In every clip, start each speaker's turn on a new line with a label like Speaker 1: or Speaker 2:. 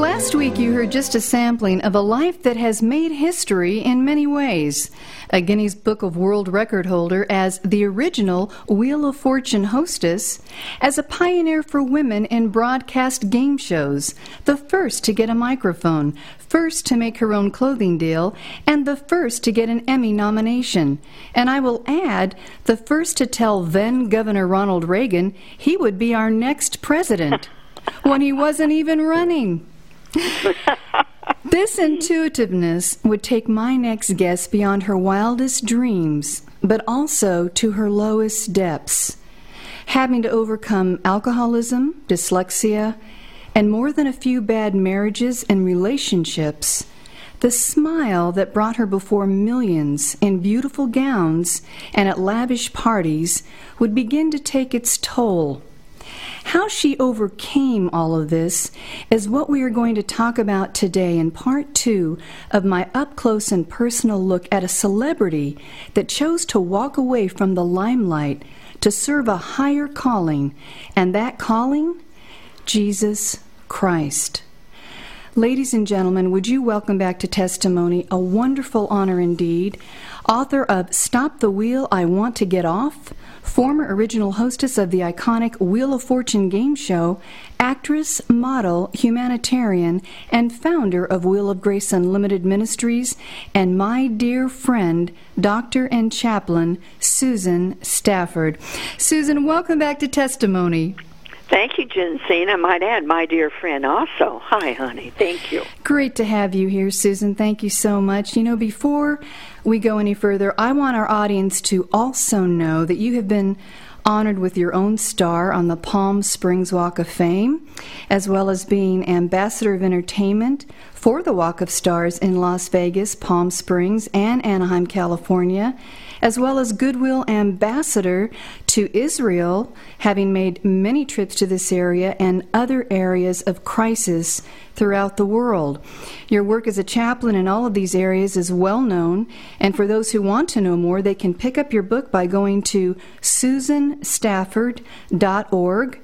Speaker 1: Last week, you heard just a sampling of a life that has made history in many ways. A Guinness Book of World Record holder as the original Wheel of Fortune hostess, as a pioneer for women in broadcast game shows, the first to get a microphone, first to make her own clothing deal, and the first to get an Emmy nomination. And I will add, the first to tell then Governor Ronald Reagan he would be our next president when he wasn't even running. this intuitiveness would take my next guest beyond her wildest dreams, but also to her lowest depths. Having to overcome alcoholism, dyslexia, and more than a few bad marriages and relationships, the smile that brought her before millions in beautiful gowns and at lavish parties would begin to take its toll. How she overcame all of this is what we are going to talk about today in part two of my up close and personal look at a celebrity that chose to walk away from the limelight to serve a higher calling, and that calling? Jesus Christ. Ladies and gentlemen, would you welcome back to testimony a wonderful honor indeed, author of Stop the Wheel, I Want to Get Off, former original hostess of the iconic Wheel of Fortune game show, actress, model, humanitarian, and founder of Wheel of Grace Unlimited Ministries, and my dear friend, doctor and chaplain, Susan Stafford. Susan, welcome back to Testimony.
Speaker 2: Thank you, Jensine. I might add, my dear friend, also. Hi, honey. Thank you.
Speaker 1: Great to have you here, Susan. Thank you so much. You know, before we go any further, I want our audience to also know that you have been honored with your own star on the Palm Springs Walk of Fame, as well as being Ambassador of Entertainment for the Walk of Stars in Las Vegas, Palm Springs, and Anaheim, California as well as Goodwill Ambassador to Israel, having made many trips to this area and other areas of crisis throughout the world. Your work as a chaplain in all of these areas is well known, and for those who want to know more, they can pick up your book by going to susanstafford.org.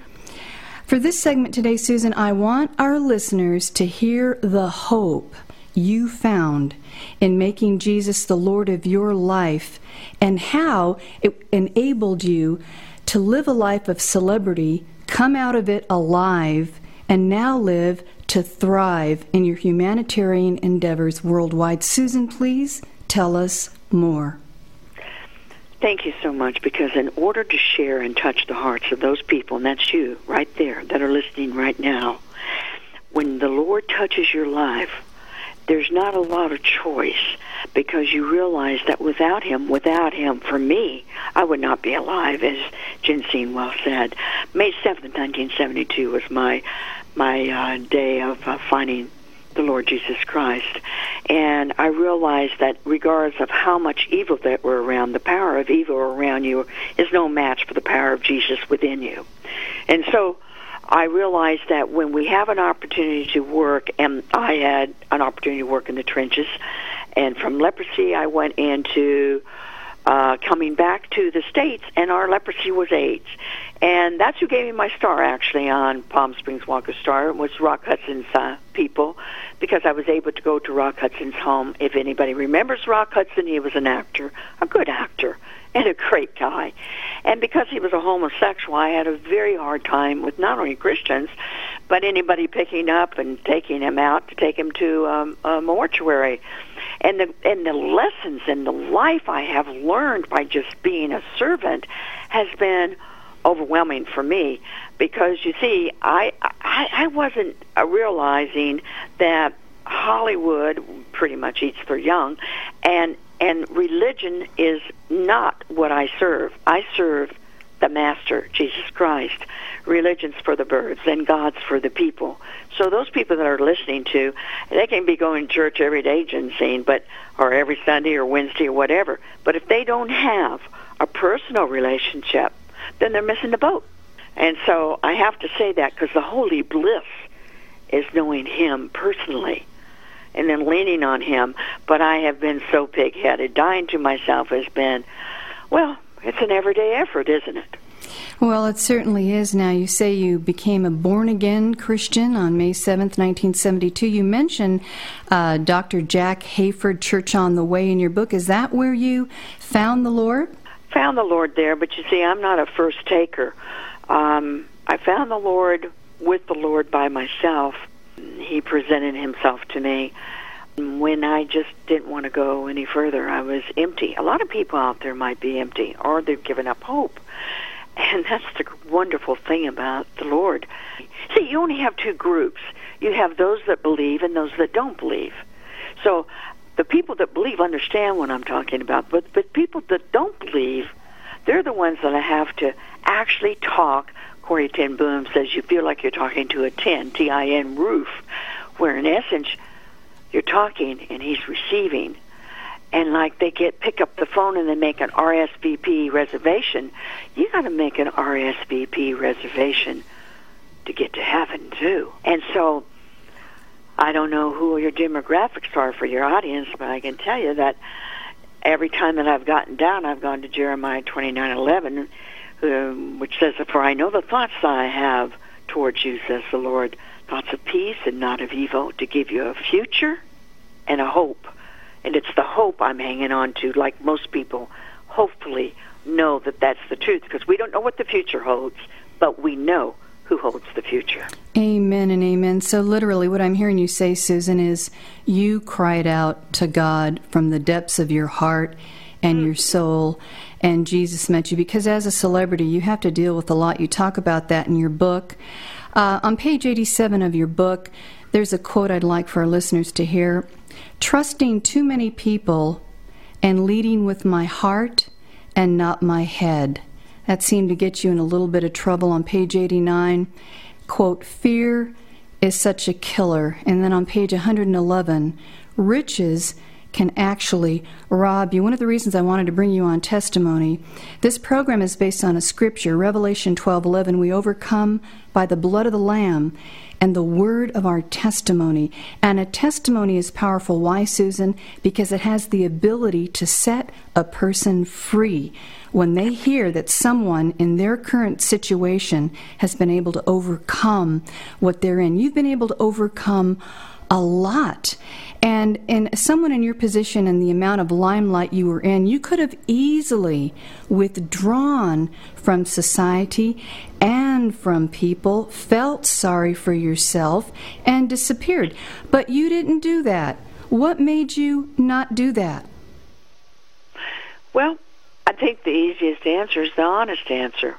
Speaker 1: For this segment today, Susan, I want our listeners to hear the hope you found in making Jesus the Lord of your life and how it enabled you to live a life of celebrity, come out of it alive, and now live to thrive in your humanitarian endeavors worldwide. Susan, please tell us more.
Speaker 2: Thank you so much because in order to share and touch the hearts of those people, and that's you right there that are listening right now, when the Lord touches your life, there's not a lot of choice because you realize that without him, without him, for me, I would not be alive, as Jensine well said. May 7th, 1972 was my my uh, day of uh, finding the Lord Jesus Christ. And I realized that regardless of how much evil that were around, the power of evil around you is no match for the power of Jesus within you. And so I realized that when we have an opportunity to work, and I had an opportunity to work in the trenches, and from leprosy I went into uh, coming back to the states, and our leprosy was AIDS, and that's who gave me my star actually on Palm Springs Walker Star was Rock Hudson's uh, people, because I was able to go to Rock Hudson's home. If anybody remembers Rock Hudson, he was an actor, a good actor, and a great guy. And because he was a homosexual, I had a very hard time with not only Christians, but anybody picking up and taking him out to take him to um, a mortuary. And the and the lessons and the life I have learned by just being a servant has been overwhelming for me because you see, I I, I wasn't uh, realizing that Hollywood pretty much eats their young, and and religion is not what I serve. I serve the Master, Jesus Christ. Religion's for the birds, and God's for the people. So those people that are listening to, they can be going to church every day, Jensine, but or every Sunday or Wednesday or whatever. But if they don't have a personal relationship, then they're missing the boat. And so I have to say that because the holy bliss is knowing Him personally and then leaning on Him. But I have been so pig headed. Dying to myself has been, well, it's an everyday effort, isn't it?
Speaker 1: Well, it certainly is now. You say you became a born again Christian on May 7th, 1972. You mention uh, Dr. Jack Hayford Church on the Way in your book. Is that where you found the Lord?
Speaker 2: Found the Lord there, but you see, I'm not a first taker. Um, I found the Lord with the Lord by myself. He presented himself to me when I just didn't want to go any further. I was empty. A lot of people out there might be empty or they've given up hope. And that's the wonderful thing about the Lord. See, you only have two groups. You have those that believe and those that don't believe. So the people that believe understand what I'm talking about, but but people that don't believe, they're the ones that I have to actually talk. Corrie ten Boom says you feel like you're talking to a tin, T-I-N roof, where in essence you're talking and he's receiving and like they get pick up the phone and they make an RSVP reservation, you got to make an RSVP reservation to get to heaven too. And so I don't know who your demographics are for your audience, but I can tell you that every time that I've gotten down, I've gone to Jeremiah 29:11, um, which says, "For I know the thoughts I have towards you," says the Lord, thoughts of peace and not of evil, to give you a future and a hope and it's the hope I'm hanging on to, like most people hopefully know that that's the truth because we don't know what the future holds, but we know who holds the future.
Speaker 1: Amen and amen. So, literally, what I'm hearing you say, Susan, is you cried out to God from the depths of your heart and your soul, and Jesus met you because as a celebrity, you have to deal with a lot. You talk about that in your book. Uh, on page 87 of your book, there's a quote I'd like for our listeners to hear. Trusting too many people and leading with my heart and not my head. That seemed to get you in a little bit of trouble on page 89. Quote, fear is such a killer. And then on page 111, riches can actually rob you. One of the reasons I wanted to bring you on testimony, this program is based on a scripture, Revelation 12:11, we overcome by the blood of the lamb and the word of our testimony. And a testimony is powerful. Why, Susan? Because it has the ability to set a person free. When they hear that someone in their current situation has been able to overcome what they're in, you've been able to overcome a lot. And and someone in your position and the amount of limelight you were in, you could have easily withdrawn from society and from people, felt sorry for yourself, and disappeared. But you didn't do that. What made you not do that?
Speaker 2: Well, I think the easiest answer is the honest answer.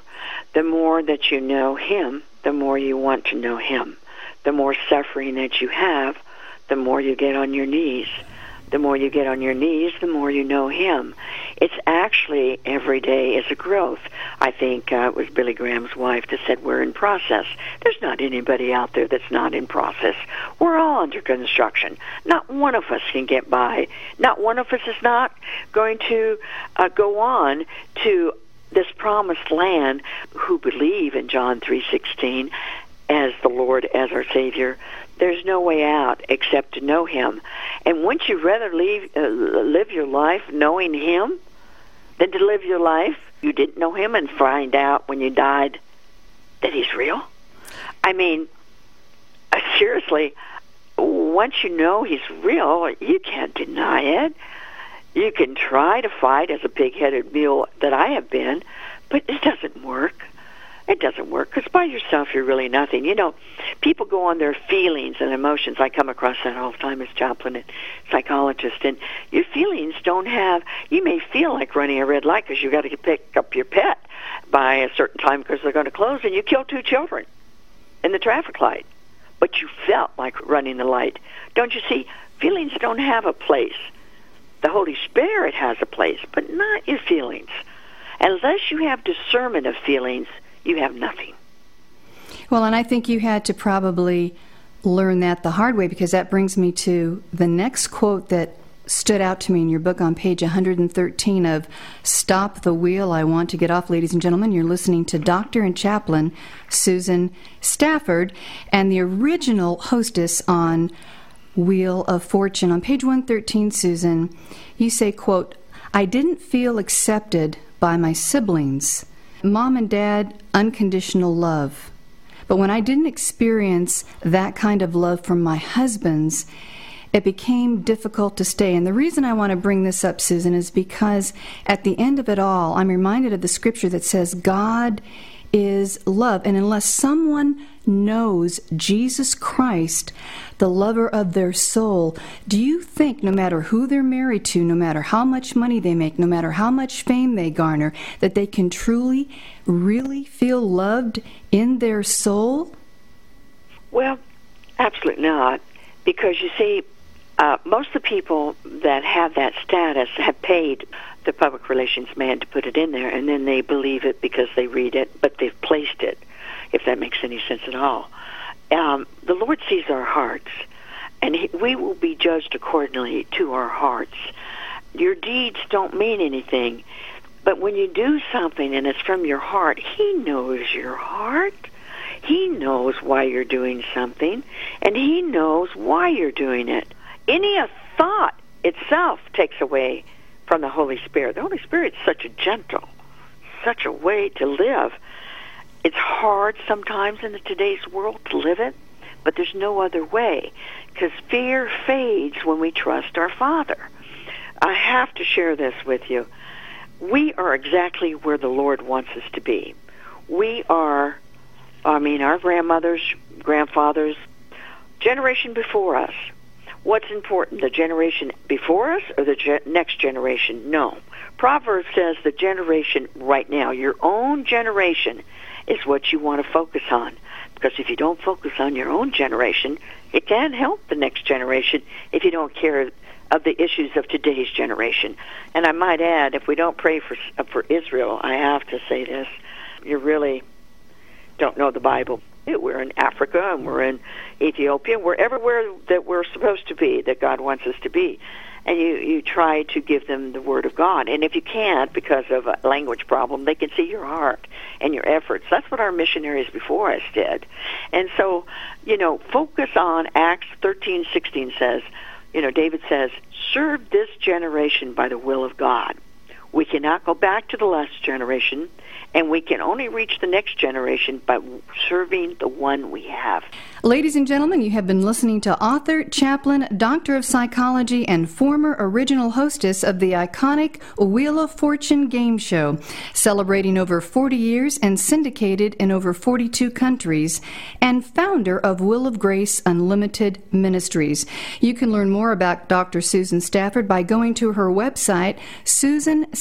Speaker 2: The more that you know Him, the more you want to know Him. The more suffering that you have, the more you get on your knees. The more you get on your knees, the more you know Him. It's actually every day is a growth. I think uh, it was Billy Graham's wife that said we're in process. There's not anybody out there that's not in process. We're all under construction. Not one of us can get by. Not one of us is not going to uh, go on to this promised land who believe in John 3:16 as the Lord as our Savior there's no way out except to know Him. And wouldn't you rather leave, uh, live your life knowing Him than to live your life you didn't know Him and find out when you died that He's real? I mean, uh, seriously, once you know He's real, you can't deny it. You can try to fight as a pig-headed mule that I have been, but it doesn't work. It doesn't work because by yourself you're really nothing. You know, people go on their feelings and emotions. I come across that all the time as chaplain and psychologist. And your feelings don't have. You may feel like running a red light because you got to pick up your pet by a certain time because they're going to close, and you kill two children in the traffic light. But you felt like running the light. Don't you see? Feelings don't have a place. The Holy Spirit has a place, but not your feelings. Unless you have discernment of feelings, you have nothing.
Speaker 1: Well, and I think you had to probably learn that the hard way because that brings me to the next quote that stood out to me in your book on page 113 of Stop the Wheel, I Want to Get Off. Ladies and gentlemen, you're listening to Doctor and Chaplain Susan Stafford and the original hostess on Wheel of Fortune. On page 113, Susan, you say, quote, I didn't feel accepted by my siblings. Mom and dad, unconditional love. But when I didn't experience that kind of love from my husbands, it became difficult to stay. And the reason I want to bring this up, Susan, is because at the end of it all, I'm reminded of the scripture that says, God is love. And unless someone knows Jesus Christ, the lover of their soul, do you think no matter who they're married to, no matter how much money they make, no matter how much fame they garner, that they can truly, really feel loved in their soul?
Speaker 2: Well, absolutely not. Because you see, uh, most of the people that have that status have paid the public relations man to put it in there, and then they believe it because they read it, but they've placed it, if that makes any sense at all. Um, the Lord sees our hearts, and he, we will be judged accordingly to our hearts. Your deeds don't mean anything, but when you do something and it's from your heart, He knows your heart. He knows why you're doing something, and He knows why you're doing it any thought itself takes away from the Holy Spirit. The Holy Spirit is such a gentle, such a way to live. It's hard sometimes in today's world to live it, but there's no other way because fear fades when we trust our Father. I have to share this with you. We are exactly where the Lord wants us to be. We are, I mean, our grandmothers, grandfathers, generation before us what's important, the generation before us or the ge- next generation? No. Proverbs says the generation right now, your own generation, is what you want to focus on. Because if you don't focus on your own generation, it can't help the next generation if you don't care of the issues of today's generation. And I might add, if we don't pray for uh, for Israel, I have to say this: you really don't know the Bible. We're in Africa and we're in Ethiopia. We're everywhere that we're supposed to be, that God wants us to be. And you, you try to give them the Word of God. And if you can't, because of a language problem, they can see your heart and your efforts. That's what our missionaries before us did. And so, you know, focus on Acts 13, 16 says, you know, David says, serve this generation by the will of God. We cannot go back to the last generation and we can only reach the next generation by serving the one we have.
Speaker 1: Ladies and gentlemen, you have been listening to author, chaplain, doctor of psychology, and former original hostess of the iconic Wheel of Fortune game show, celebrating over 40 years and syndicated in over 42 countries, and founder of Wheel of Grace Unlimited Ministries. You can learn more about Dr. Susan Stafford by going to her website,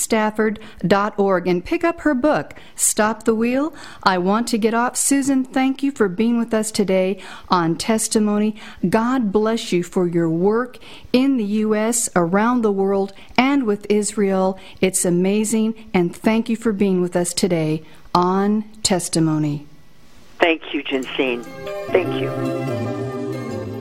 Speaker 1: susanstafford.org, and pick up her book, Stop the Wheel. I Want to Get Off. Susan, thank you for being with us today on testimony. God bless you for your work in the U.S., around the world, and with Israel. It's amazing, and thank you for being with us today on Testimony.
Speaker 2: Thank you, Jensine. Thank you.